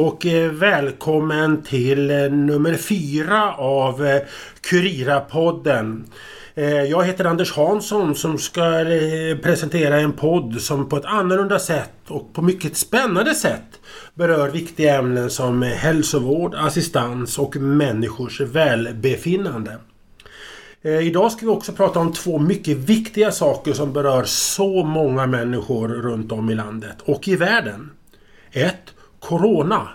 och eh, välkommen till eh, nummer fyra av eh, Kurira-podden. Eh, jag heter Anders Hansson som ska presentera en podd som på ett annorlunda sätt och på mycket spännande sätt berör viktiga ämnen som hälsovård, assistans och människors välbefinnande. Idag ska vi också prata om två mycket viktiga saker som berör så många människor runt om i landet och i världen. Ett, Corona.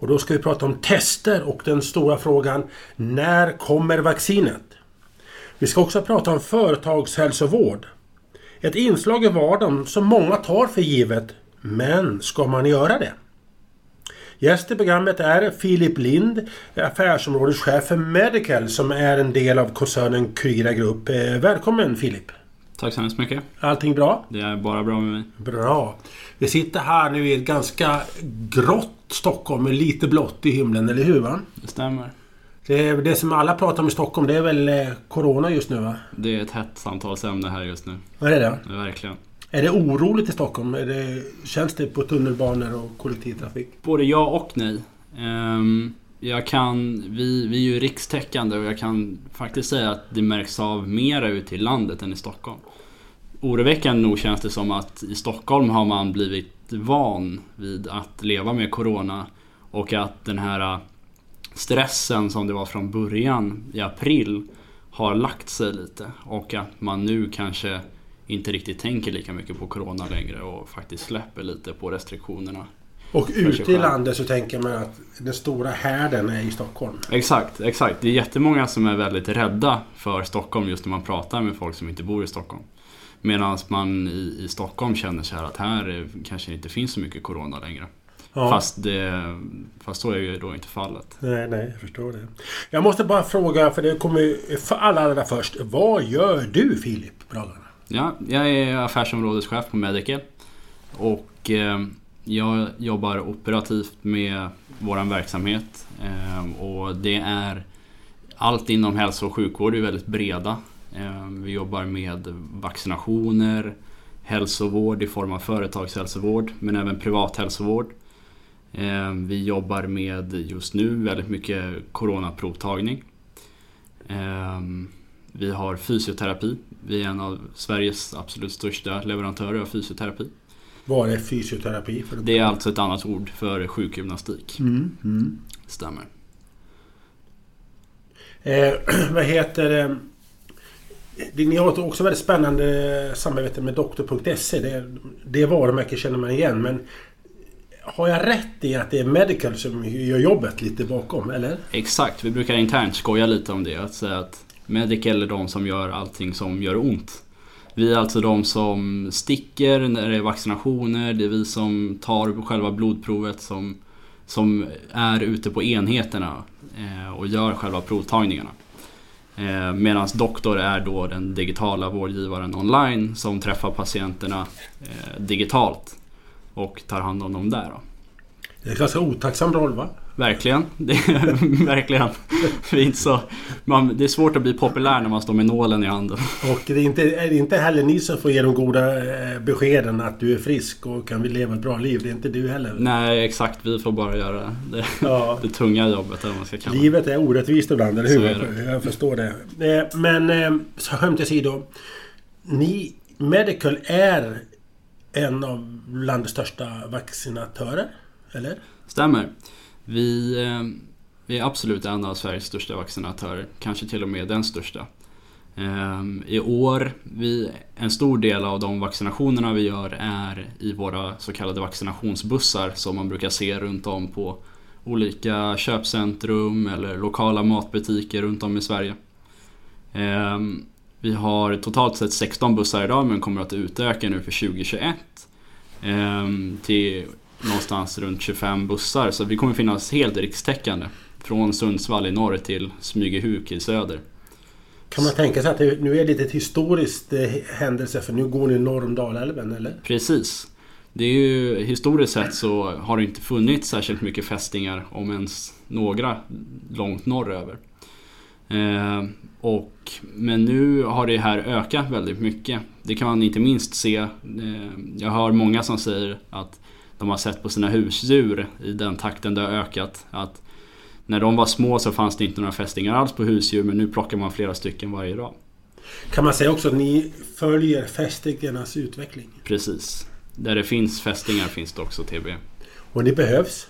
Och då ska vi prata om tester och den stora frågan När kommer vaccinet? Vi ska också prata om företagshälsovård. Ett inslag i vardagen som många tar för givet. Men ska man göra det? Gäst i programmet är Filip Lind, affärsområdeschef för Medical som är en del av koncernen Kryra Group. Eh, välkommen Filip! Tack så hemskt mycket. Allting bra? Det är bara bra med mig. Bra. Vi sitter här nu i ett ganska grått Stockholm med lite blått i himlen, eller hur? Va? Det stämmer. Det, det som alla pratar om i Stockholm, det är väl eh, Corona just nu va? Det är ett hett samtalsämne här just nu. Vad är det? Ja, verkligen. Är det oroligt i Stockholm? Är det, känns det på tunnelbanor och kollektivtrafik? Både ja och nej. Um, jag kan, vi, vi är ju rikstäckande och jag kan faktiskt säga att det märks av mera ute i landet än i Stockholm. Oroväckande nog känns det som att i Stockholm har man blivit van vid att leva med Corona och att den här stressen som det var från början i april har lagt sig lite och att man nu kanske inte riktigt tänker lika mycket på Corona längre och faktiskt släpper lite på restriktionerna. Och ute i landet så tänker man att den stora härden är i Stockholm. Exakt, exakt. Det är jättemånga som är väldigt rädda för Stockholm just när man pratar med folk som inte bor i Stockholm. Medan man i, i Stockholm känner så här att här kanske inte finns så mycket Corona längre. Ja. Fast, det, fast så är ju då inte fallet. Nej, nej, jag förstår det. Jag måste bara fråga, för det kommer för alla allra först. Vad gör du Filip Bragarna? Ja, jag är affärsområdeschef på Medical. Och eh, jag jobbar operativt med vår verksamhet. Eh, och det är allt inom hälso och sjukvård är väldigt breda. Eh, vi jobbar med vaccinationer, hälsovård i form av företagshälsovård men även privathälsovård. Eh, vi jobbar med just nu väldigt mycket coronaprovtagning. Eh, vi har fysioterapi. Vi är en av Sveriges absolut största leverantörer av fysioterapi. Vad är fysioterapi? För det är alltså ett annat ord för sjukgymnastik. Mm, mm. Stämmer. Eh, vad heter det? Ni har också väldigt spännande samarbete med doktor.se. Det, det varumärket känner man igen. Men har jag rätt i att det är Medical som gör jobbet lite bakom, eller? Exakt. Vi brukar internt skoja lite om det. Att säga att Medical är de som gör allting som gör ont. Vi är alltså de som sticker när det är vaccinationer. Det är vi som tar själva blodprovet som, som är ute på enheterna eh, och gör själva provtagningarna. Eh, Medan doktor är då den digitala vårdgivaren online som träffar patienterna eh, digitalt och tar hand om dem där. Då. Det är en ganska otacksam roll va? Verkligen. Det är, verkligen. Det är, inte så, man, det är svårt att bli populär när man står med nålen i handen. Och det är inte, är inte heller ni som får ge de goda eh, beskeden att du är frisk och kan leva ett bra liv. Det är inte du heller. Nej, exakt. Vi får bara göra det, ja. det tunga jobbet. Eller man ska kalla. Livet är orättvist ibland, eller hur? Jag förstår det. Eh, men eh, skämt åsido. Ni, Medical är en av landets största vaccinatörer, eller? Stämmer. Vi, eh, vi är absolut en av Sveriges största vaccinatörer, kanske till och med den största. Eh, I år, vi, en stor del av de vaccinationerna vi gör är i våra så kallade vaccinationsbussar som man brukar se runt om på olika köpcentrum eller lokala matbutiker runt om i Sverige. Eh, vi har totalt sett 16 bussar idag men kommer att utöka nu för 2021 till någonstans runt 25 bussar. Så vi kommer finnas helt rikstäckande. Från Sundsvall i norr till Smygehuk i söder. Kan man tänka sig att det nu är lite ett historiskt eh, händelse för nu går ni norr om Dalälven eller? Precis. Det är ju historiskt sett så har det inte funnits särskilt mycket fästingar om ens några långt norröver. Eh, och, men nu har det här ökat väldigt mycket. Det kan man inte minst se. Eh, jag hör många som säger att de har sett på sina husdjur i den takten det har ökat. Att när de var små så fanns det inte några fästingar alls på husdjur men nu plockar man flera stycken varje dag. Kan man säga också att ni följer fästingarnas utveckling? Precis. Där det finns fästingar finns det också TB. Och det behövs?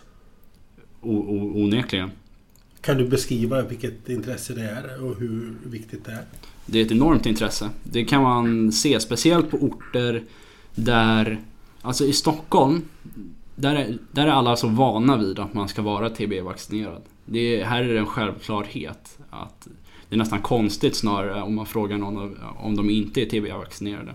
O o onekligen. Kan du beskriva vilket intresse det är och hur viktigt det är? Det är ett enormt intresse. Det kan man se speciellt på orter där, alltså i Stockholm, där är, där är alla så vana vid att man ska vara TB-vaccinerad. Det, här är det en självklarhet. Att det är nästan konstigt snarare om man frågar någon om de inte är TB-vaccinerade.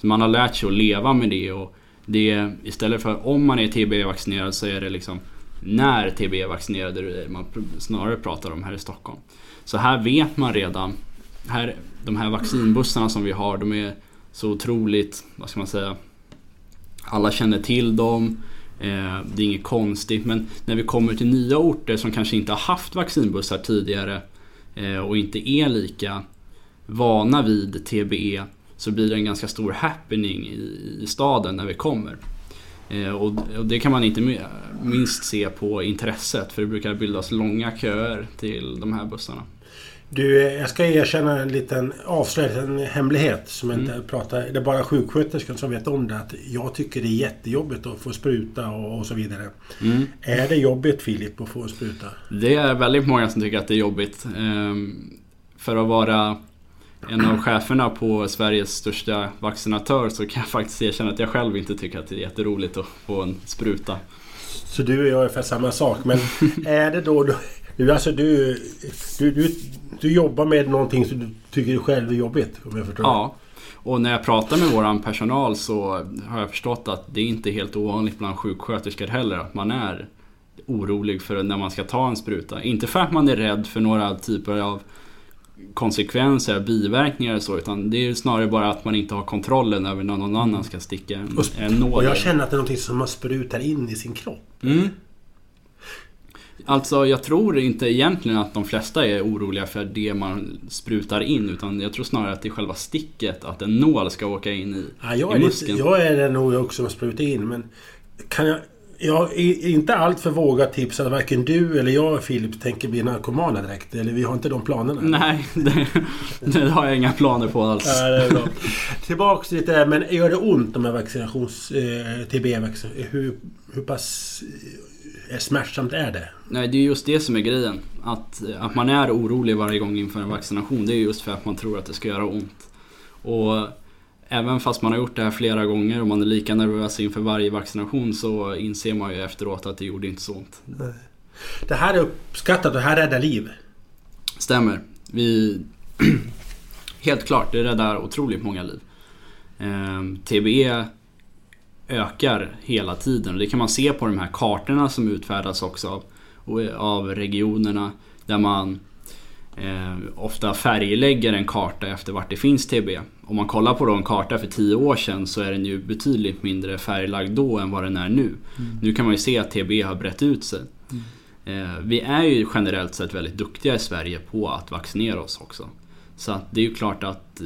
Så man har lärt sig att leva med det och det, istället för om man är TB-vaccinerad så är det liksom när TB-vaccinerade man snarare pratar om här i Stockholm. Så här vet man redan, här, de här vaccinbussarna som vi har, de är så otroligt, vad ska man säga, alla känner till dem. Eh, det är inget konstigt men när vi kommer till nya orter som kanske inte har haft vaccinbussar tidigare eh, och inte är lika vana vid TBE så blir det en ganska stor happening i staden när vi kommer. Eh, och det kan man inte minst se på intresset för det brukar bildas långa köer till de här bussarna. Du, jag ska erkänna en liten avslöjad en hemlighet som jag inte mm. pratar... Det är bara sjuksköterskan som vet om det. Att jag tycker det är jättejobbigt att få spruta och, och så vidare. Mm. Är det jobbigt Filip att få spruta? Det är väldigt många som tycker att det är jobbigt. Ehm, för att vara en av cheferna på Sveriges största vaccinatör så kan jag faktiskt erkänna att jag själv inte tycker att det är jätteroligt att få en spruta. Så du och jag är för samma sak. Men är det då... Du, alltså du, du, du, du jobbar med någonting som du tycker själv är jobbigt? Om jag förstår Ja. Och när jag pratar med våran personal så har jag förstått att det är inte helt ovanligt bland sjuksköterskor heller att man är orolig för när man ska ta en spruta. Inte för att man är rädd för några typer av konsekvenser, biverkningar och så. Utan det är snarare bara att man inte har kontrollen över när någon annan ska sticka en, en nål. Och jag känner att det är någonting som man sprutar in i sin kropp. Mm. Alltså jag tror inte egentligen att de flesta är oroliga för det man sprutar in. Utan jag tror snarare att det är själva sticket, att en nål ska åka in i, ja, jag i muskeln. Lite, jag är det nog också som sprutar in. Men kan jag, jag är inte allt för våga tipsa att varken du eller jag Filip tänker bli narkomana direkt. Eller vi har inte de planerna. Nej, det, det har jag inga planer på alls. Ja, det är bra. Tillbaks lite, men gör det ont här vaccinations... Eh, TB-vaccin? Hur, hur pass smärtsamt är det? Nej, det är just det som är grejen. Att, att man är orolig varje gång inför en vaccination. Det är just för att man tror att det ska göra ont. Och Även fast man har gjort det här flera gånger och man är lika nervös inför varje vaccination så inser man ju efteråt att det gjorde inte så ont. Det här är uppskattat och det här räddar liv. Stämmer. Vi... Helt klart, det räddar otroligt många liv. Ehm, TBE ökar hela tiden och det kan man se på de här kartorna som utfärdas också av, av regionerna. Där man eh, ofta färglägger en karta efter vart det finns TB. Om man kollar på en karta för 10 år sedan så är den ju betydligt mindre färglagd då än vad den är nu. Mm. Nu kan man ju se att TB har brett ut sig. Mm. Eh, vi är ju generellt sett väldigt duktiga i Sverige på att vaccinera oss också. Så det är ju klart att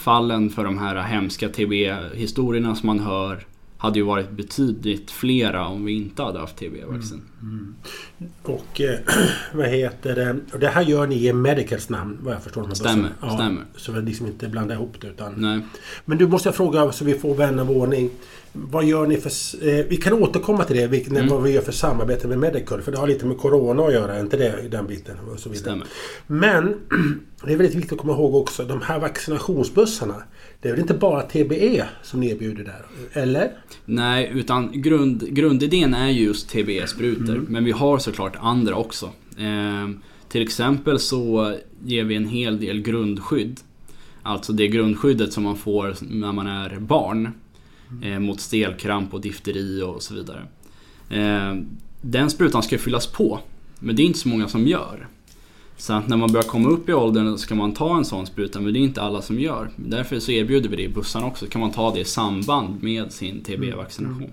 fallen för de här hemska TB-historierna som man hör hade ju varit betydligt flera om vi inte hade haft TB-vaccin. Mm, mm. Och eh, vad heter det? Och det här gör ni i Medicals namn vad jag förstår. Stämmer, ja, stämmer. Så vi liksom inte blandar ihop det. Utan... Nej. Men du måste jag fråga så vi får vän av ordning. Vad gör ni för... Eh, vi kan återkomma till det, vilket, mm. vad vi gör för samarbete med Medical. För det har lite med Corona att göra, inte det? Den biten. Och så vidare. Stämmer. Men det är väldigt viktigt att komma ihåg också, de här vaccinationsbussarna. Det är väl inte bara TBE som ni erbjuder där? Eller? Nej, utan grund, grundidén är just TBE-sprutor. Mm. Men vi har såklart andra också. Eh, till exempel så ger vi en hel del grundskydd. Alltså det grundskyddet som man får när man är barn. Eh, mot stelkramp och difteri och så vidare. Eh, den sprutan ska fyllas på. Men det är inte så många som gör. Så att när man börjar komma upp i åldern ska man ta en sån spruta men det är inte alla som gör. Därför så erbjuder vi det i bussarna också. Så kan man ta det i samband med sin TB-vaccination.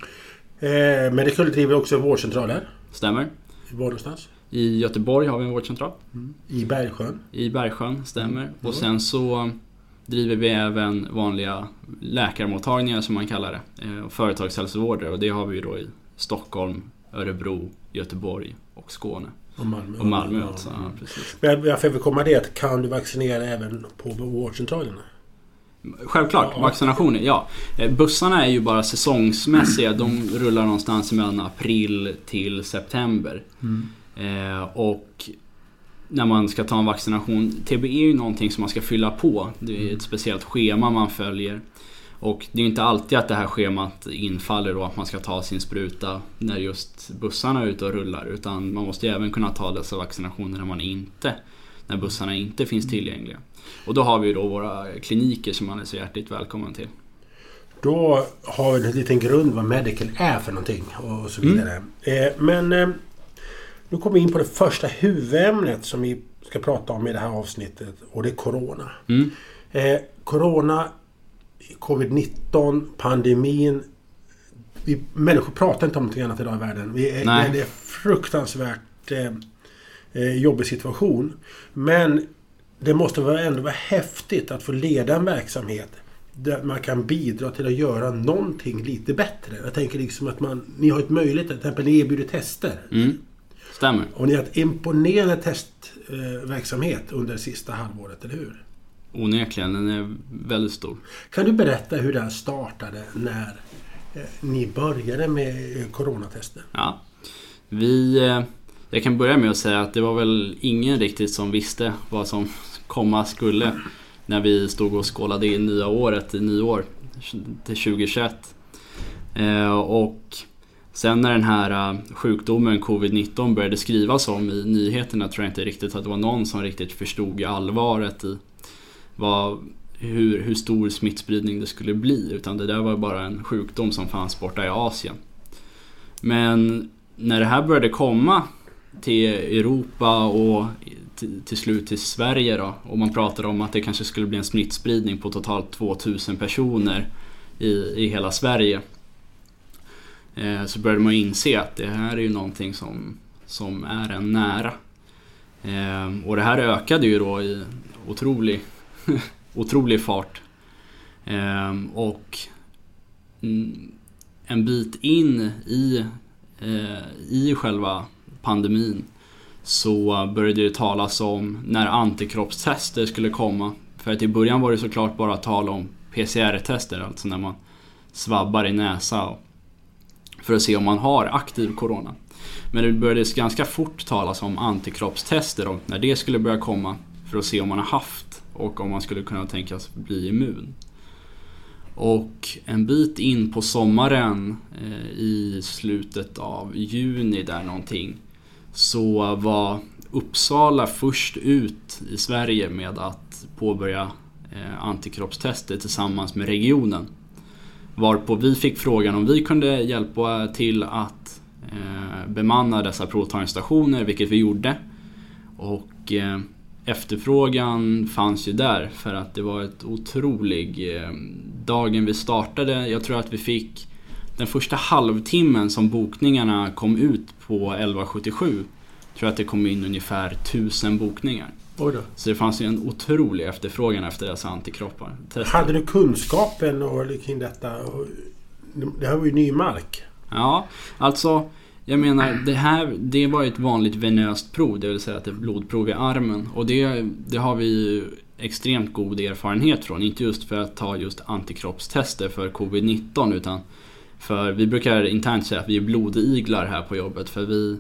Mm. Eh, men det skulle driva också vårdcentraler? Stämmer. Var någonstans? I Göteborg har vi en vårdcentral. Mm. I Bergsjön? I Bergsjön, stämmer. Mm. Och sen så driver vi även vanliga läkarmottagningar som man kallar det. Eh, företagshälsovårdare och det har vi då i Stockholm, Örebro, Göteborg och Skåne. Och Malmö. Och Malmö Ja, alltså, ja. precis. Men varför jag vill komma det kan du vaccinera även på vårdcentralerna? Självklart, Ja. vaccinationer, ja. Eh, Bussarna är ju bara säsongsmässiga. De rullar någonstans mellan april till september. Eh, och när man ska ta en vaccination, TB är ju någonting som man ska fylla på. Det är ett speciellt schema man följer. Och det är inte alltid att det här schemat infaller då att man ska ta sin spruta när just bussarna är ute och rullar. Utan man måste även kunna ta dessa vaccinationer när man inte, när bussarna inte finns tillgängliga. Och då har vi då våra kliniker som man är så hjärtligt välkommen till. Då har vi en liten grund vad medical är för någonting och så vidare. Eh, men eh, nu kommer vi in på det första huvudämnet som vi ska prata om i det här avsnittet och det är Corona. Mm. Eh, corona, Covid-19, pandemin. Vi, människor pratar inte om någonting annat idag i världen. Vi är, Nej. det är fruktansvärt eh, eh, jobbig situation. Men det måste ändå vara häftigt att få leda en verksamhet där man kan bidra till att göra någonting lite bättre. Jag tänker liksom att man, ni har ett möjlighet, till exempel ni erbjuder tester. Mm. Stämmer. Och ni har ett imponerande testverksamhet verksamhet under det sista halvåret, eller hur? Onekligen, den är väldigt stor. Kan du berätta hur här startade när eh, ni började med coronatester? Ja. Vi, eh, jag kan börja med att säga att det var väl ingen riktigt som visste vad som komma skulle när vi stod och skålade in nya året i nyår till 2021. Eh, och sen när den här sjukdomen covid-19 började skrivas om i nyheterna tror jag inte riktigt att det var någon som riktigt förstod allvaret i vad, hur, hur stor smittspridning det skulle bli. Utan det där var bara en sjukdom som fanns borta i Asien. Men när det här började komma till Europa och till, till slut till Sverige då och man pratade om att det kanske skulle bli en smittspridning på totalt 2000 personer i, i hela Sverige. Eh, så började man inse att det här är ju någonting som, som är en nära. Eh, och det här ökade ju då i otrolig, otrolig fart. Eh, och mm, en bit in i, eh, i själva pandemin så började det talas om när antikroppstester skulle komma. För att i början var det såklart bara tal om PCR-tester, alltså när man svabbar i näsa för att se om man har aktiv corona. Men det började ganska fort talas om antikroppstester och när det skulle börja komma för att se om man har haft och om man skulle kunna tänkas bli immun. Och en bit in på sommaren eh, i slutet av juni där någonting så var Uppsala först ut i Sverige med att påbörja eh, antikroppstester tillsammans med regionen. Varpå vi fick frågan om vi kunde hjälpa till att eh, bemanna dessa provtagningsstationer, vilket vi gjorde. Och efterfrågan fanns ju där för att det var ett otrolig... Eh, dagen vi startade, jag tror att vi fick den första halvtimmen som bokningarna kom ut på 1177 tror jag att det kom in ungefär 1000 bokningar. Så det fanns ju en otrolig efterfrågan efter dessa antikroppar. Tester. Hade du kunskapen och kring detta? Det här var ju ny mark. Ja, alltså jag menar det här det var ett vanligt venöst prov, det vill säga att det är blodprov i armen. Och det, det har vi ju extremt god erfarenhet från. Inte just för att ta just antikroppstester för covid-19 utan för vi brukar internt säga att vi är blodiglar här på jobbet för vi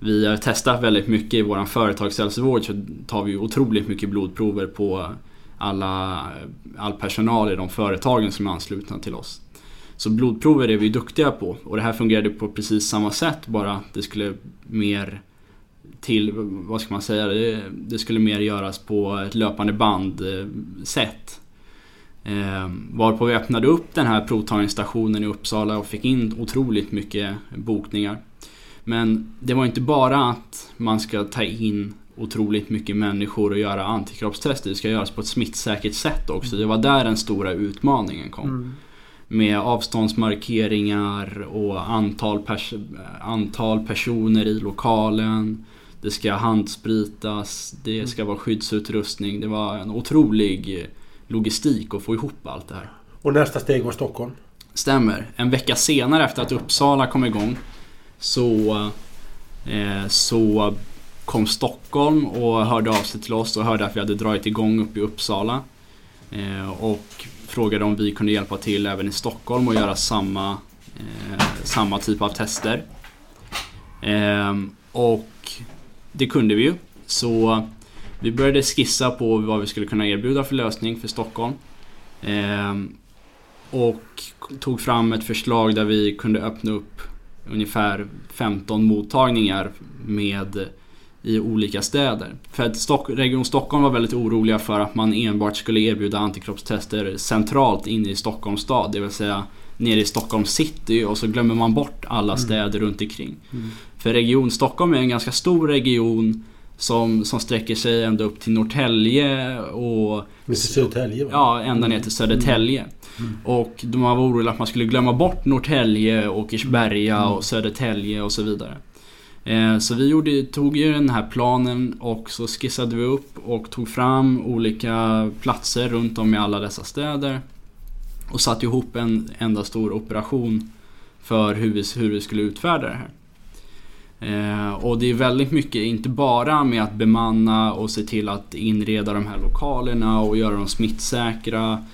vi har testat väldigt mycket i vår företagshälsovård så tar vi otroligt mycket blodprover på alla, all personal i de företagen som är anslutna till oss. Så blodprover är vi duktiga på och det här fungerade på precis samma sätt bara det skulle mer till, vad ska man säga, det, det skulle mer göras på ett löpande band eh, sätt. Eh, varpå vi öppnade upp den här provtagningsstationen i Uppsala och fick in otroligt mycket bokningar. Men det var inte bara att man ska ta in otroligt mycket människor och göra antikroppstester. Det ska göras på ett smittsäkert sätt också. Det var där den stora utmaningen kom. Mm. Med avståndsmarkeringar och antal, pers- antal personer i lokalen. Det ska handspritas, det ska vara skyddsutrustning. Det var en otrolig logistik och få ihop allt det här. Och nästa steg var Stockholm? Stämmer. En vecka senare efter att Uppsala kom igång så, eh, så kom Stockholm och hörde av sig till oss och hörde att vi hade dragit igång upp i Uppsala. Eh, och frågade om vi kunde hjälpa till även i Stockholm och göra samma, eh, samma typ av tester. Eh, och det kunde vi ju. Så vi började skissa på vad vi skulle kunna erbjuda för lösning för Stockholm. Eh, och tog fram ett förslag där vi kunde öppna upp ungefär 15 mottagningar med i olika städer. För att Stock Region Stockholm var väldigt oroliga för att man enbart skulle erbjuda antikroppstester centralt inne i Stockholms stad. Det vill säga nere i Stockholm city och så glömmer man bort alla mm. städer mm. runt omkring. Mm. För Region Stockholm är en ganska stor region som, som sträcker sig ända upp till Norrtälje och... Södertälje? Ja, ända ner till Södertälje. Mm. Mm. Och de var oroliga att man skulle glömma bort Norrtälje, Åkersberga mm. och Södertälje och så vidare. Eh, så vi gjorde, tog ju den här planen och så skissade vi upp och tog fram olika platser runt om i alla dessa städer. Och satte ihop en enda stor operation för hur vi, hur vi skulle utfärda det här. Eh, och det är väldigt mycket, inte bara med att bemanna och se till att inreda de här lokalerna och göra dem smittsäkra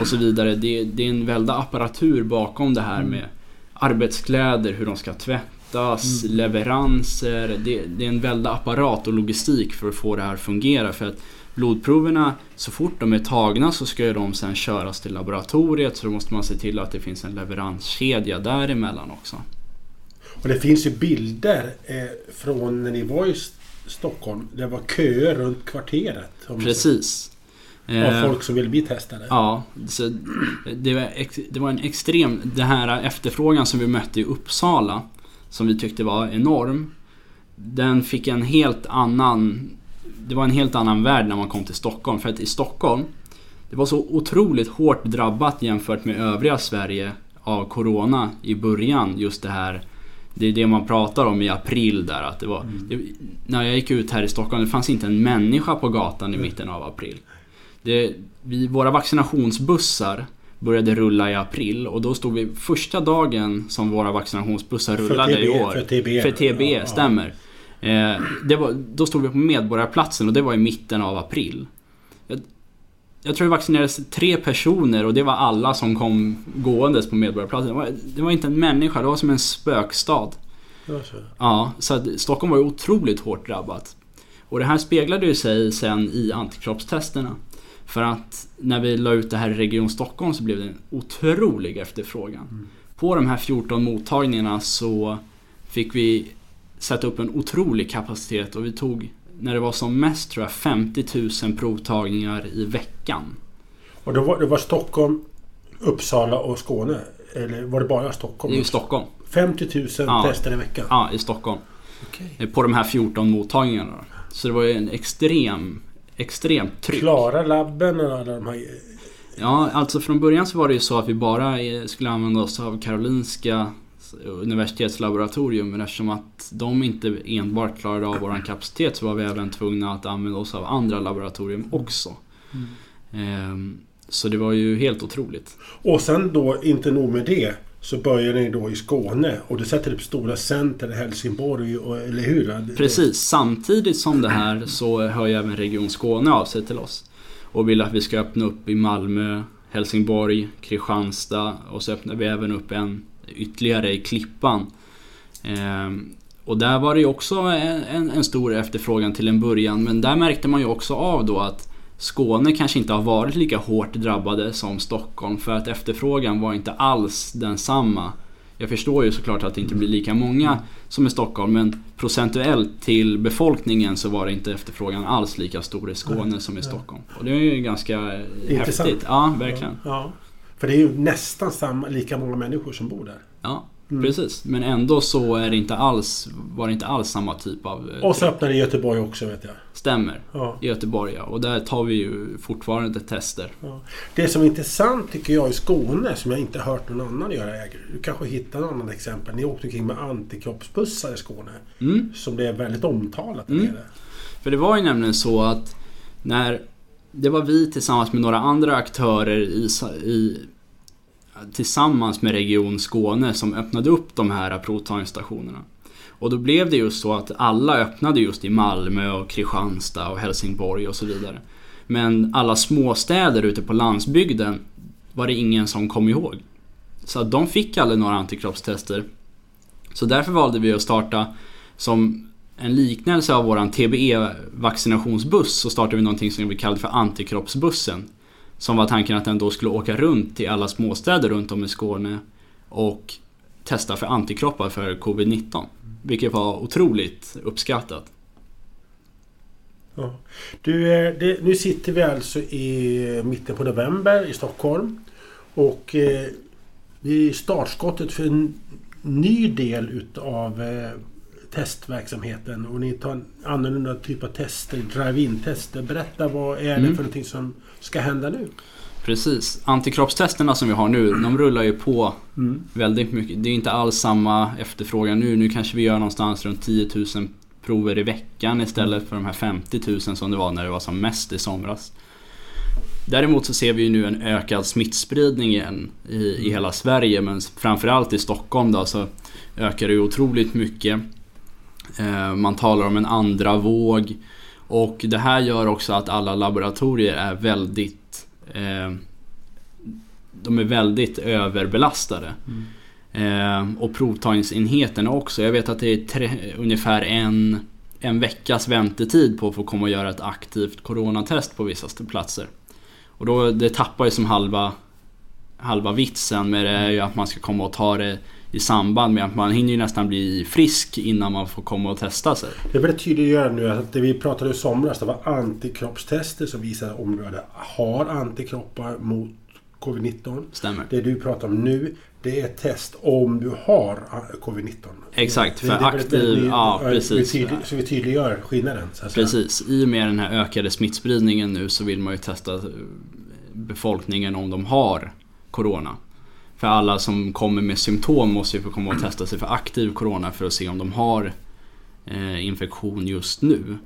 och så vidare. Det, det är en väldig apparatur bakom det här mm. med arbetskläder, hur de ska tvättas, mm. leveranser. Det, det, är en väldig apparat och logistik för att få det här att fungera. För att blodproverna, så fort de är tagna så ska de sen köras till laboratoriet så då måste man se till att det finns en leveranskedja däremellan också. Och det finns ju bilder eh, från när ni var i Stockholm. Det var köer runt kvarteret. Precis. Av eh, folk som vill bli testade. Ja, så det, var, det var en extrem... Den här efterfrågan som vi mötte i Uppsala, som vi tyckte var enorm. Den fick en helt annan... Det var en helt annan värld när man kom till Stockholm. För att i Stockholm, det var så otroligt hårt drabbat jämfört med övriga Sverige av Corona i början. Just det här det är det man pratar om i april där. Att det var, mm. det, när jag gick ut här i Stockholm, det fanns inte en människa på gatan i mitten av april. Det, vi, våra vaccinationsbussar började rulla i april och då stod vi första dagen som våra vaccinationsbussar rullade TB, i år. För TB. För TB, ja, stämmer. Eh, det var, då stod vi på Medborgarplatsen och det var i mitten av april. Jag, jag tror det vaccinerades tre personer och det var alla som kom gåendes på Medborgarplatsen. Det var, det var inte en människa, det var som en spökstad. Ja, så att Stockholm var ju otroligt hårt drabbat. Och det här speglade ju sig sen i antikroppstesterna. För att när vi la ut det här i Region Stockholm så blev det en otrolig efterfrågan. Mm. På de här 14 mottagningarna så fick vi sätta upp en otrolig kapacitet och vi tog, när det var som mest tror jag, 50 000 provtagningar i veckan. Och då var, det var Stockholm, Uppsala och Skåne? Eller var det bara Stockholm? Det är Stockholm. 50 000 ja. tester i veckan? Ja, i Stockholm. Okay. På de här 14 mottagningarna. Så det var ju en extrem extremt tryck. Klara labben och alla de här... Ja, alltså från början så var det ju så att vi bara skulle använda oss av Karolinska universitetslaboratorium men eftersom att de inte enbart klarade av vår kapacitet så var vi även tvungna att använda oss av andra laboratorium också. Mm. Ehm, så det var ju helt otroligt. Och sen då, inte nog med det, så börjar ni då i Skåne och du sätter upp stora center i Helsingborg, och, eller hur? Precis, samtidigt som det här så hör ju även Region Skåne av sig till oss. Och vill att vi ska öppna upp i Malmö, Helsingborg, Kristianstad och så öppnar vi även upp en ytterligare i Klippan. Ehm, och där var det ju också en, en, en stor efterfrågan till en början men där märkte man ju också av då att Skåne kanske inte har varit lika hårt drabbade som Stockholm för att efterfrågan var inte alls densamma. Jag förstår ju såklart att det inte blir lika många som i Stockholm men procentuellt till befolkningen så var det inte efterfrågan alls lika stor i Skåne som i Stockholm. Och det är ju ganska Intressant. häftigt. Ja, verkligen. Ja. För det är ju nästan samma, lika många människor som bor där. Ja. Mm. Precis, men ändå så är det inte alls, var det inte alls samma typ av... Eh, och så öppnar det i Göteborg också vet jag. Stämmer. Ja. I Göteborg ja. Och där tar vi ju fortfarande tester. Ja. Det som är intressant tycker jag i Skåne, som jag inte hört någon annan göra, du kanske hittar något annat exempel. Ni åkte omkring med antikroppsbussar i Skåne. Mm. Som det är väldigt omtalat där mm. nere. För det var ju nämligen så att när det var vi tillsammans med några andra aktörer i, i, tillsammans med Region Skåne som öppnade upp de här provtagningsstationerna. Och då blev det just så att alla öppnade just i Malmö och Kristianstad och Helsingborg och så vidare. Men alla småstäder ute på landsbygden var det ingen som kom ihåg. Så att de fick aldrig några antikroppstester. Så därför valde vi att starta som en liknelse av våran TBE-vaccinationsbuss så startade vi någonting som vi kallade för antikroppsbussen. Som var tanken att den då skulle åka runt till alla småstäder runt om i Skåne och testa för antikroppar för covid-19. Vilket var otroligt uppskattat. Ja. Du, eh, det, nu sitter vi alltså i mitten på november i Stockholm. Och eh, det är startskottet för en ny del utav eh, testverksamheten. Och ni tar en annorlunda typ av tester, drive-in-tester. Berätta vad är det mm. för någonting som ska hända nu? Precis. Antikroppstesterna som vi har nu, de rullar ju på mm. väldigt mycket. Det är inte alls samma efterfrågan nu. Nu kanske vi gör någonstans runt 10 000 prover i veckan istället för de här 50 000 som det var när det var som mest i somras. Däremot så ser vi ju nu en ökad smittspridning igen i, i hela Sverige men framförallt i Stockholm då så ökar det otroligt mycket. Eh, man talar om en andra våg och det här gör också att alla laboratorier är väldigt eh, de är väldigt överbelastade. Mm. Eh, och provtagningsenheterna också. Jag vet att det är tre, ungefär en, en veckas väntetid på att få komma och göra ett aktivt coronatest på vissa platser. Och då, det tappar ju som halva, halva vitsen med det är ju att man ska komma och ta det i samband med att man hinner ju nästan bli frisk innan man får komma och testa sig. Det är väldigt tydligt att göra nu att det vi pratade i somras det var antikroppstester som visar om du har antikroppar mot covid-19. Stämmer. Det du pratar om nu det är ett test om du har covid-19. Exakt, för det, det aktiv... ja, precis. Vi så vi tydliggör skillnaden. precis. I och med den här ökade smittspridningen nu så vill man ju testa befolkningen om de har Corona. För alla som kommer med symptom måste ju få komma och testa sig för aktiv Corona för att se om de har eh, infektion just nu.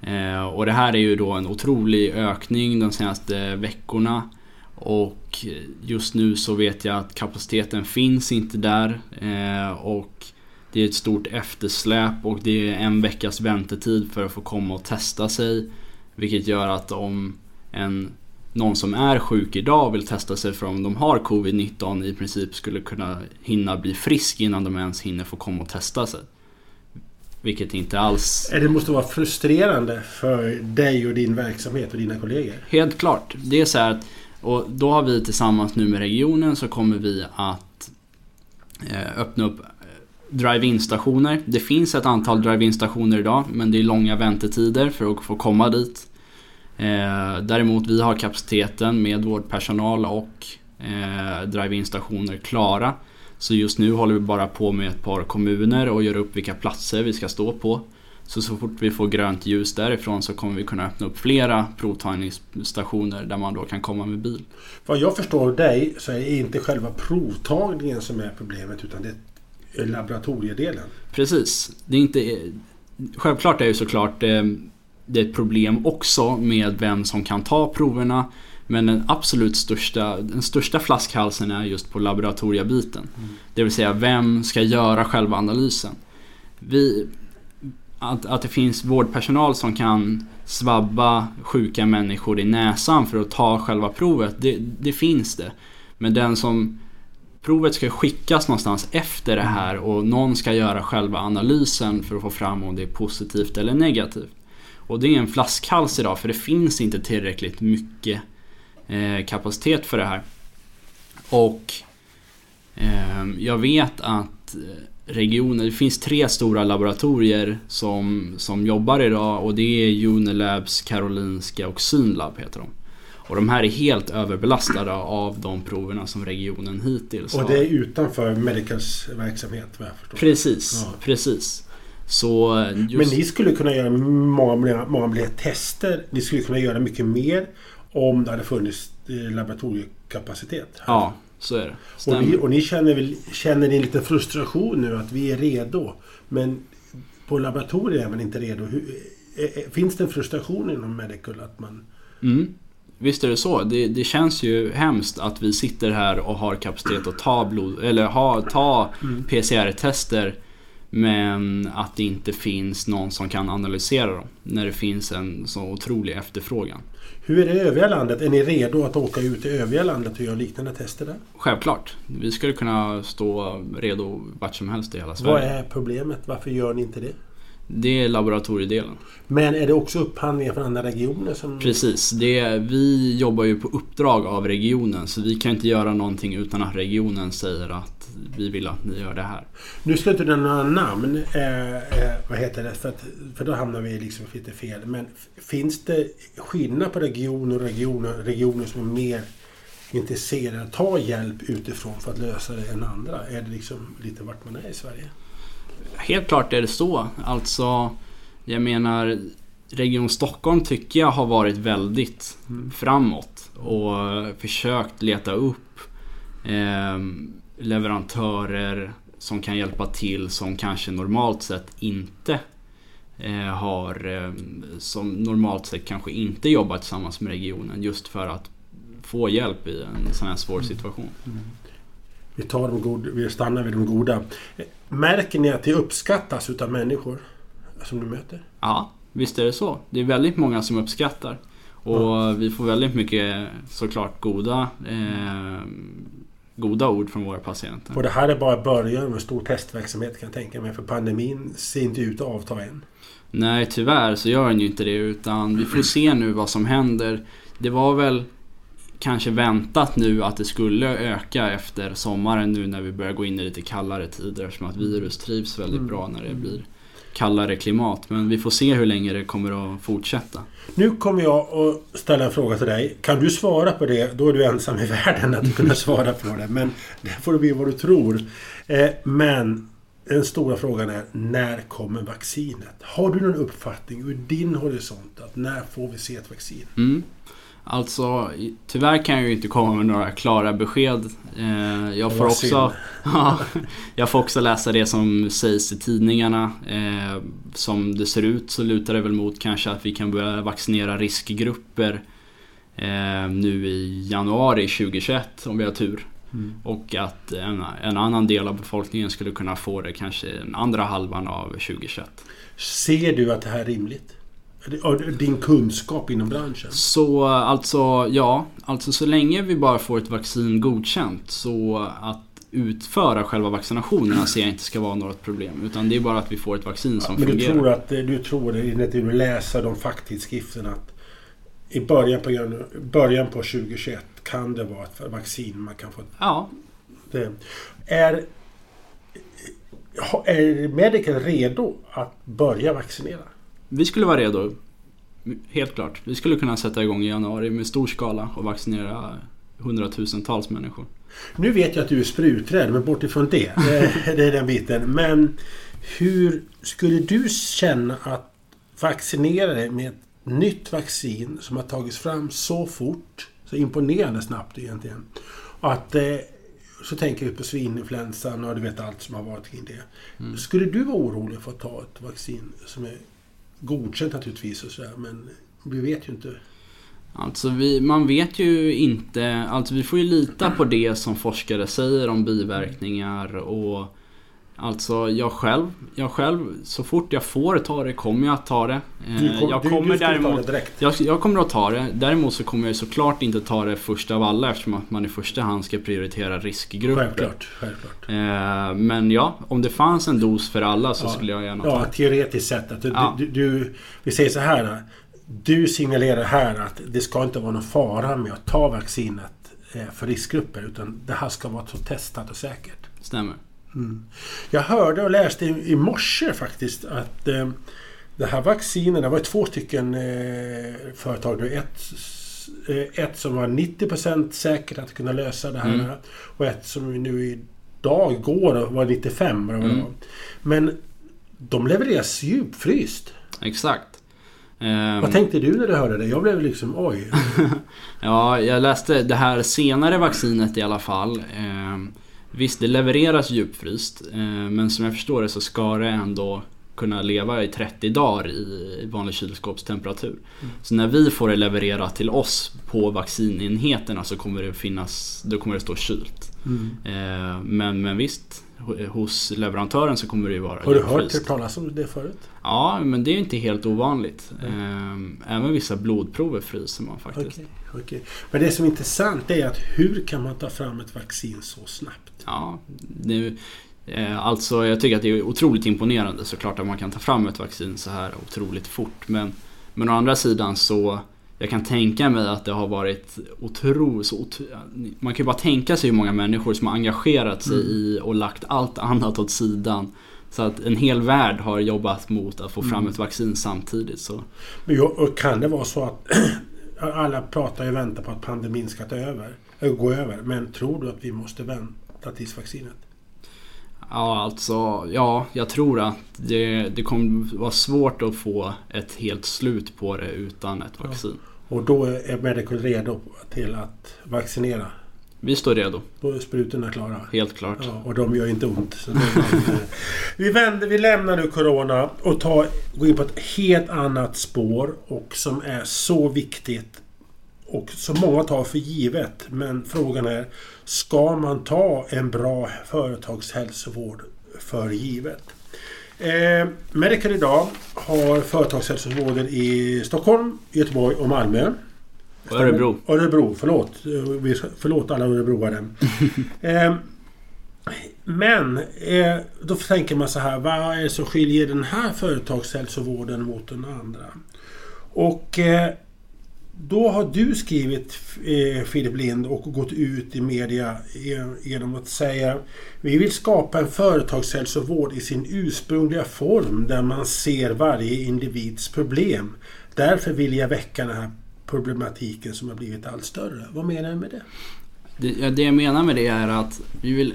Eh, och det här är ju då en otrolig ökning de senaste veckorna. Och just nu så vet jag att kapaciteten finns inte där. Eh, och det är ett stort eftersläp och det är en veckas väntetid för att få komma och testa sig. Vilket gör att om en, någon som är sjuk idag vill testa sig för om de har covid-19 i princip skulle kunna hinna bli frisk innan de ens hinner få komma och testa sig. Vilket inte alls... Det måste vara frustrerande för dig och din verksamhet och dina kollegor. Helt klart. Det är så här att och då har vi tillsammans nu med regionen så kommer vi att eh, öppna upp eh, drive-in stationer. Det finns ett antal drive-in stationer idag men det är långa väntetider för att få komma dit. Eh, däremot vi har kapaciteten med vårdpersonal och drive-in stationer klara. Så just nu håller vi bara på med ett par kommuner och gör upp vilka platser vi ska stå på. Så så fort vi får grönt ljus därifrån så kommer vi kunna öppna upp flera provtagningsstationer där man då kan komma med bil. Vad jag förstår dig så är det inte själva provtagningen som är problemet utan det är laboratoriedelen. Precis. Det är inte, självklart är ju såklart eh, det är ett problem också med vem som kan ta proverna. Men den absolut största, den största flaskhalsen är just på laboratoriebiten. Mm. Det vill säga vem ska göra själva analysen. Vi, att, att det finns vårdpersonal som kan svabba sjuka människor i näsan för att ta själva provet, det, det finns det. Men den som provet ska skickas någonstans efter det här och någon ska göra själva analysen för att få fram om det är positivt eller negativt. Och det är en flaskhals idag för det finns inte tillräckligt mycket eh, kapacitet för det här. Och eh, jag vet att regioner. Det finns tre stora laboratorier som, som jobbar idag och det är Unilabs, Karolinska och Synlab heter de. Och de här är helt överbelastade av de proverna som regionen hittills har. Och det är utanför Medicals verksamhet vad jag förstår. Precis, ja. precis. Så just... Men ni skulle kunna göra många, många fler tester. Ni skulle kunna göra mycket mer om det hade funnits eh, laboratoriekapacitet. Här. Ja, så är det. Och ni, och ni, känner, väl, känner ni en liten frustration nu att vi är redo. Men på laboratoriet är man inte redo. Hur, är, finns det en frustration inom Medical att man... Mm. Visst är det så. Det, det, känns ju hemskt att vi sitter här och har kapacitet att ta, blod, eller ha, ta mm. PCR-tester men att det inte finns någon som kan analysera dem när det finns en så otrolig efterfrågan. Hur är det i övriga landet? Är ni redo att åka ut i övriga landet och göra liknande tester där? Självklart. Vi skulle kunna stå redo vart som helst i hela Sverige. Vad är problemet? Varför gör ni inte det? Det är laboratoriedelen. Men är det också upphandlingar från andra regioner? Som... Precis. Det, vi jobbar ju på uppdrag av regionen så vi kan inte göra någonting utan att regionen säger att vi vill att ni gör det här. Nu ska inte nämna namn, eh, eh, vad heter det, för, att, för då hamnar vi liksom lite fel. Men finns det skillnad på regioner och regioner, regioner som är mer intresserade att ta hjälp utifrån för att lösa det än andra? Är det liksom lite vart man är i Sverige? Helt klart är det så. Alltså, jag menar Region Stockholm tycker jag har varit väldigt mm. framåt och försökt leta upp eh, leverantörer som kan hjälpa till som kanske normalt sett inte eh, har eh, som normalt sett kanske inte jobbar tillsammans med regionen just för att få hjälp i en sån här svår mm. situation. Mm. Vi, tar de goda, vi stannar vid de goda. Märker ni att det uppskattas utav människor som du möter? Ja, visst är det så. Det är väldigt många som uppskattar. Och ja. vi får väldigt mycket såklart goda eh, goda ord från våra patienter. Och det här är bara början med stor testverksamhet kan jag tänka mig. För pandemin ser inte ut att avta än. Nej, tyvärr så gör den ju inte det. Utan vi får se nu vad som händer. Det var väl kanske väntat nu att det skulle öka efter sommaren nu när vi börjar gå in i lite kallare tider eftersom att virus trivs väldigt mm. bra när det blir kallare klimat. Men vi får se hur länge det kommer att fortsätta. Nu kommer jag att ställa en fråga till dig. Kan du svara på det? Då är du ensam i världen att kunna svara på det. Men det får bli vad du tror. Eh, men den stora frågan är när kommer vaccinet? Har du någon uppfattning ur din horisont att när får vi se ett vaccin? Mm. Alltså, tyvärr kan jag ju inte komma med några klara besked. Eh, jag får, också, jag får också läsa det som sägs i tidningarna. Eh, som det ser ut så lutar det väl mot kanske att vi kan börja vaccinera riskgrupper eh, nu i januari 2021 om vi har tur. Mm. Och att en, en, annan del av befolkningen skulle kunna få det kanske den andra halvan av 2021. Ser du att det här är rimligt? Din kunskap inom branschen? Så alltså, ja. Alltså så länge vi bara får ett vaccin godkänt så att utföra själva vaccinationerna ser jag inte ska vara något problem. Utan det är bara att vi får ett vaccin som ja, men fungerar. Du tror att du tror enligt du läser de facktidskrifterna att i början på, början på 2021 kan det vara ett vaccin man kan få? Ja. Det. Är, är Medical redo att börja vaccinera? Vi skulle vara redo. Helt klart. Vi skulle kunna sätta igång i januari med stor skala och vaccinera hundratusentals människor. Nu vet jag att du är spruträdd, men bortifrån det. det är den biten. Men hur skulle du känna att vaccinera dig med ett nytt vaccin som har tagits fram så fort, så imponerande snabbt egentligen. Att eh, så tänker vi på svininfluensan och du vet allt som har varit kring det. Mm. Skulle du vara orolig för att ta ett vaccin som är godkänt naturligtvis och sådär men vi vet ju inte. Alltså vi, man vet ju inte, alltså vi får ju lita på det som forskare säger om biverkningar och Alltså jag själv, jag själv, så fort jag får ta det kommer jag att ta det. Du, kom, jag kommer du, du däremot, ta det direkt? Jag, jag, kommer att ta det. Däremot så kommer jag såklart inte ta det först av alla eftersom att man i första hand ska prioritera riskgrupper. Självklart, självklart. Eh, men ja, om det fanns en dos för alla så ja, skulle jag gärna ta Ja, teoretiskt sett. Att du, ja. du, du, vi säger så här. Du signalerar här att det ska inte vara någon fara med att ta vaccinet eh, för riskgrupper utan det här ska vara så testat och säkert. Stämmer. Mm. Jag hörde och läste i, i morse faktiskt att eh, det här vaccinet, det var två stycken eh, företag. Ett, eh, ett som var 90% säkert att kunna lösa det här. Mm. Och ett som nu idag går och var 95 mm. var. Men de levereras djupfryst. Exakt. Vad ehm. tänkte du när du hörde det? Jag blev liksom oj. ja, jag läste det här senare vaccinet i alla fall. Ehm, Visst, det levereras djupfryst. Eh, men som jag förstår det så ska det ändå kunna leva i 30 dagar i vanlig kylskåpstemperatur. Mm. Så när vi får det levererat till oss på vaccinenheterna så kommer det finnas, då kommer det stå kylt. Mm. Eh, men, men visst, hos leverantören så kommer det ju vara Har du hört talas om det förut? Ja, men det är inte helt ovanligt. Mm. Även vissa blodprover fryser man faktiskt. Okay, okay. Men det som är intressant är att hur kan man ta fram ett vaccin så snabbt? Ja, det, eh, alltså jag tycker att det är otroligt imponerande såklart att man kan ta fram ett vaccin så här otroligt fort. Men, men å andra sidan så jag kan tänka mig att det har varit otroligt... Otro, man kan ju bara tänka sig hur många människor som har engagerat sig mm. i och lagt allt annat åt sidan. Så att en hel värld har jobbat mot att få fram mm. ett vaccin samtidigt. Så. Men jo, kan det vara så att alla pratar och väntar på att pandemin ska ta över, gå över. Men tror du att vi måste vänta tills vaccinet? Ja, alltså, ja, jag tror att det, det kommer vara svårt att få ett helt slut på det utan ett vaccin. Ja. Och då är Medical redo till att vaccinera? Vi står redo. Då är sprutorna klara? Helt klart. Ja, och de gör inte ont. vi, vänder, vi lämnar nu Corona och tar, går in på ett helt annat spår och som är så viktigt och som många tar för givet. Men frågan är, ska man ta en bra företagshälsovård för givet? Eh, Medical idag har företagshälsovården i Stockholm, Göteborg och Malmö. Örebro. Örebro, förlåt. Förlåt alla örebroare. eh, men eh, då tänker man så här, vad är det som skiljer den här företagshälsovården mot den andra? Och eh, då har du skrivit eh, Filip Lind och gått ut i media genom att säga Vi vill skapa en företagshälsovård i sin ursprungliga form där man ser varje individs problem. Därför vill jag väcka den här problematiken som har blivit allt större. Vad menar du med det? Det, det jag menar med det är att vi vill,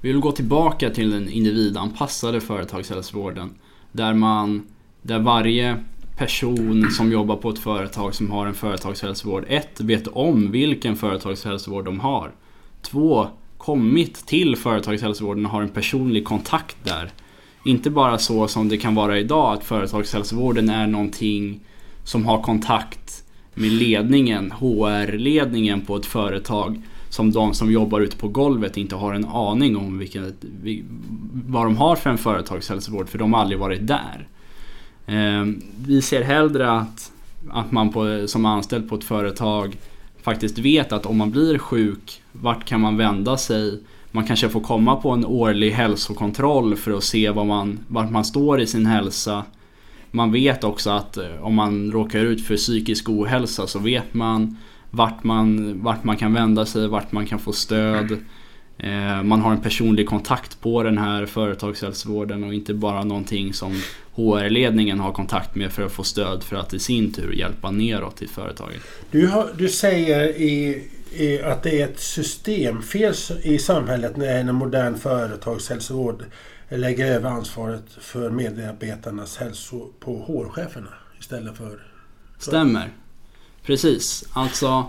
vi vill gå tillbaka till den individanpassade företagshälsovården. Där man, där varje person som jobbar på ett företag som har en företagshälsovård. Ett, vet om vilken företagshälsovård de har. Två, kommit till företagshälsovården och har en personlig kontakt där. Inte bara så som det kan vara idag att företagshälsovården är någonting som har kontakt med ledningen, HR-ledningen på ett företag som de som jobbar ute på golvet inte har en aning om vilken, vad de har för en företagshälsovård för de har aldrig varit där. Eh, vi ser hellre att, att man på, som anställd på ett företag faktiskt vet att om man blir sjuk, vart kan man vända sig? Man kanske får komma på en årlig hälsokontroll för att se var man, vart man står i sin hälsa. Man vet också att eh, om man råkar ut för psykisk ohälsa så vet man vart man, vart man kan vända sig, vart man kan få stöd. Eh, man har en personlig kontakt på den här företagshälsovården och inte bara någonting som HR-ledningen har kontakt med för att få stöd för att i sin tur hjälpa neråt i företaget. Du, har, du säger i, i, att det är ett systemfel i samhället när en modern företagshälsovård lägger över ansvaret för medarbetarnas hälso på HR-cheferna istället för... för... Stämmer. Precis. Alltså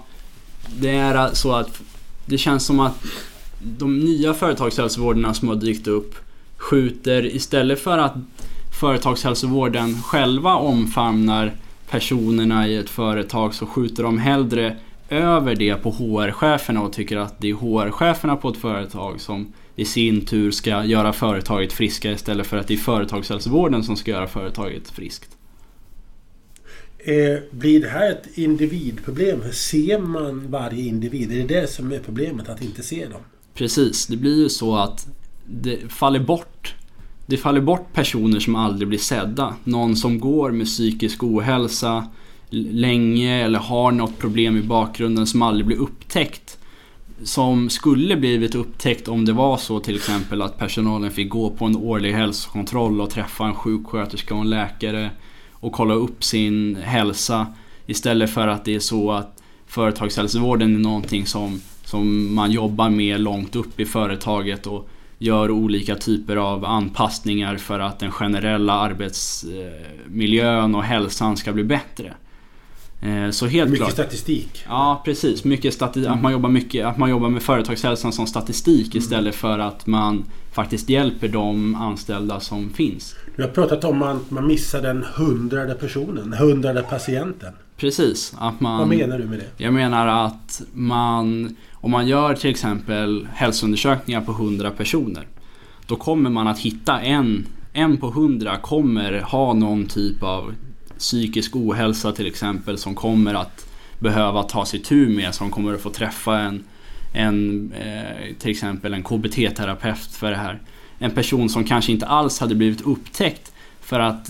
det är så att det känns som att de nya företagshälsovårdarna som har dykt upp skjuter istället för att företagshälsovården själva omfamnar personerna i ett företag så skjuter de hellre över det på HR-cheferna och tycker att det är HR-cheferna på ett företag som i sin tur ska göra företaget friska istället för att det är företagshälsovården som ska göra företaget friskt. Eh, blir det här ett individproblem? Ser man varje individ? Är det det som är problemet, att inte se dem? Precis, det blir ju så att det faller bort det faller bort personer som aldrig blir sedda. Någon som går med psykisk ohälsa länge eller har något problem i bakgrunden som aldrig blir upptäckt. Som skulle blivit upptäckt om det var så till exempel att personalen fick gå på en årlig hälsokontroll och träffa en sjuksköterska och en läkare och kolla upp sin hälsa. Istället för att det är så att företagshälsovården är någonting som, som man jobbar med långt upp i företaget och gör olika typer av anpassningar för att den generella arbetsmiljön och hälsan ska bli bättre. Eh, så helt Mycket klart. statistik. Ja, precis. Mycket stati- att, man jobbar mycket, att man jobbar med företagshälsan som statistik istället för att man faktiskt hjälper de anställda som finns. Du har pratat om att man missar den hundrade personen, hundrade patienten. Precis. Att man, Vad menar du med det? Jag menar att man, om man gör till exempel hälsoundersökningar på 100 personer. Då kommer man att hitta en, en på 100 kommer ha någon typ av psykisk ohälsa till exempel som kommer att behöva ta sig tur med. Som kommer att få träffa en, en eh, till exempel en KBT-terapeut för det här. En person som kanske inte alls hade blivit upptäckt för att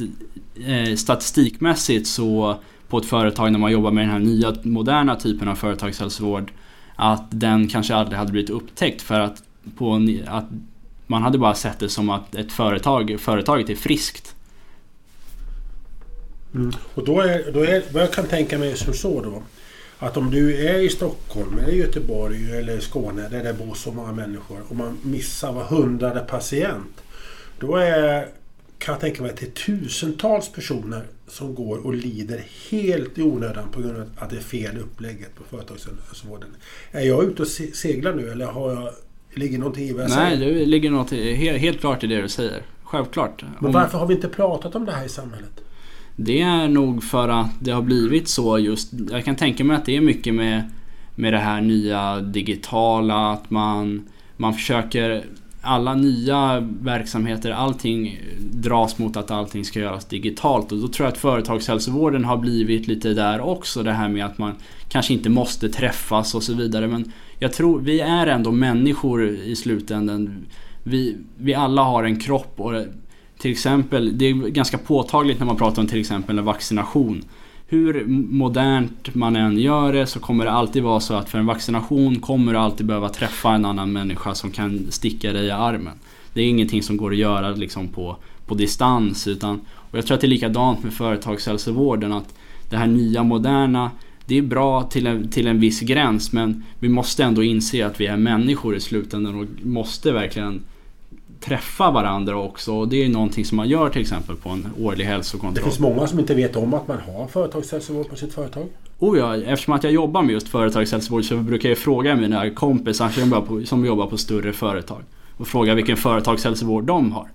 eh, statistikmässigt så på ett företag när man jobbar med den här nya moderna typen av företagshälsovård att den kanske aldrig hade blivit upptäckt för att, på, att man hade bara sett det som att ett företag, företaget är friskt. Mm. Och då är, då är, vad jag kan tänka mig som så då. Att om du är i Stockholm, eller Göteborg eller Skåne där det bor så många människor och man missar var hundrade patient. Då är, kan jag tänka mig att det är tusentals personer som går och lider helt i onödan på grund av att det är fel upplägget på företagshälsovården. Är jag ute och se- seglar nu eller har jag, ligger någonting i vad jag Nej, säger? det ligger något helt, helt klart i det du säger. Självklart. Men varför har vi inte pratat om det här i samhället? Det är nog för att det har blivit så just. Jag kan tänka mig att det är mycket med, med det här nya digitala. Att man, man försöker alla nya verksamheter, allting dras mot att allting ska göras digitalt. Och då tror jag att företagshälsovården har blivit lite där också. Det här med att man kanske inte måste träffas och så vidare. Men jag tror, vi är ändå människor i slutändan. Vi, vi alla har en kropp och till exempel, det är ganska påtagligt när man pratar om till exempel en vaccination. Hur modernt man än gör det så kommer det alltid vara så att för en vaccination kommer du alltid behöva träffa en annan människa som kan sticka dig i armen. Det är ingenting som går att göra liksom på, på distans. Utan, och jag tror att det är likadant med företagshälsovården. Att det här nya moderna det är bra till en, till en viss gräns men vi måste ändå inse att vi är människor i slutändan och måste verkligen träffa varandra också. Och det är någonting som man gör till exempel på en årlig Det hälsokontroll. finns många som inte vet om att man har företagshälsovård på sitt företag. Oh ja, eftersom att jag jobbar med just företagshälsovård så brukar jag fråga mina kompisar som jobbar på, som jobbar på större företag. Och fråga vilken företagshälsovård de har.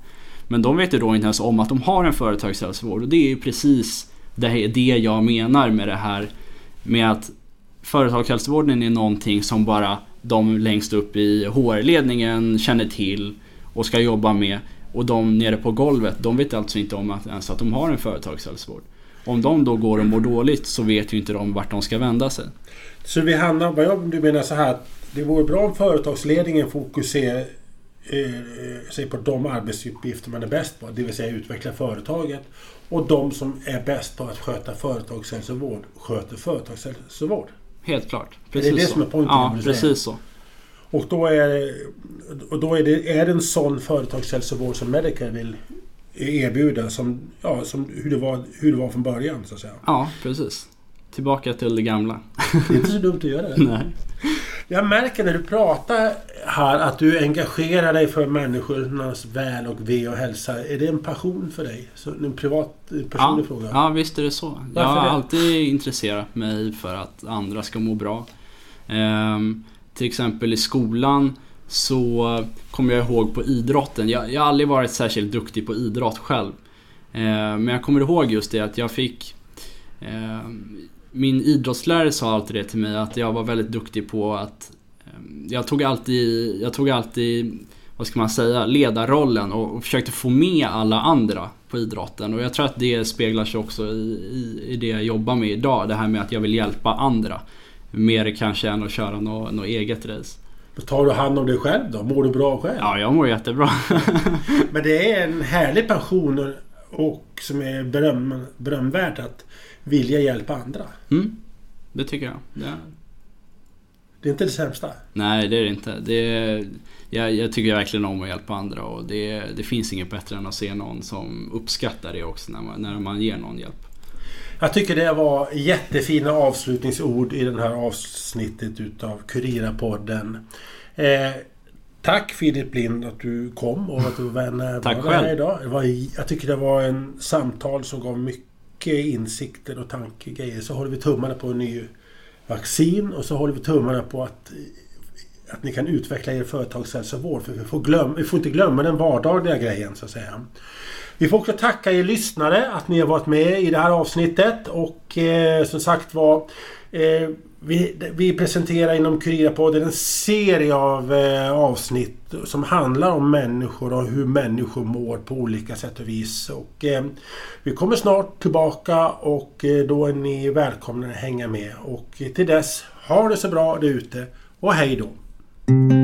Men de vet ju då inte ens om att de har en företagshälsovård. Och det är ju precis det, det jag menar med det här. Med att företagshälsovården är någonting som bara de längst upp i HR-ledningen känner till och ska jobba med. Och de nere på golvet, de vet alltså inte om att, ens att de har en företagshälsovård. Om de då går och mår dåligt så vet ju inte de vart de ska vända sig. Så vi hamnar, vad jag, du menar så här det vore bra om företagsledningen fokuserar eh, sig på de arbetsuppgifter man är bäst på. Det vill säga utveckla företaget. Och de som är bäst på att sköta företagshälsovård sköter företagshälsovård. Helt klart. det Precis det så. som är poängen, Ja, precis så. Och då är, och då är, det, är det en sån företagshälsovård som Medicare vill erbjuda som, ja, som hur, det var, hur det var från början så att säga. Ja, precis. Tillbaka till det gamla. Det är inte så dumt att göra det. Nej. Jag märker när du pratar här att du engagerar dig för människornas väl och ve och hälsa. Är det en passion för dig? Så en privat eh, Ja, personlig fråga? ja, visst är det så. Jag Varför har det? alltid intresserat mig för att andra ska må bra. Ehm, till exempel i skolan så kommer jag ihåg på idrotten. Jag, jag har aldrig varit särskilt duktig på idrott själv. Eh, men jag kommer ihåg just det att jag fick eh, min idrottslärare sa alltid det till mig att jag var väldigt duktig på att eh, jag tog alltid, jag tog alltid vad ska man säga, ledarrollen och, och försökte få med alla andra på idrotten. Och jag tror att det speglar sig också i, i, i det jag jobbar med idag. Det här med att jag vill hjälpa andra. Mer kanske än att köra något, något eget race. Tar du hand om dig själv då? Mår du bra själv? Ja, jag mår jättebra. Men det är en härlig passion och- som är beröm, berömvärt att vilja hjälpa andra. Mm, det tycker jag. Det, Det är inte det sämsta. nej, det är det inte. Det, jag, jag tycker verkligen om att hjälpa andra och det, det finns inget bättre än att se någon som uppskattar det också när man, när man ger någon hjälp. Jag tycker det var jättefina avslutningsord i det här avsnittet utav Kurira-podden. Eh, tack Filip Lind att du kom och att du var närvarande Tack själv. idag. Det var, jag tycker det var en samtal som gav mycket mycket insikter och tankegrejer så håller vi tummarna på en ny vaccin och så håller vi tummarna på att, att ni kan utveckla er företagshälsovård. För vi får, glöm, vi får inte glömma den vardagliga grejen så att säga. Vi får också tacka er lyssnare att ni har varit med i det här avsnittet och eh, som sagt var eh, vi, vi, presenterar inom Kurirapodden en serie av eh, avsnitt som handlar om människor och hur människor mår på olika sätt och vis. Och, eh, vi kommer snart tillbaka och eh, då är ni välkomna att hänga med. Och till dess, ha det så bra där ute och hej då! thank you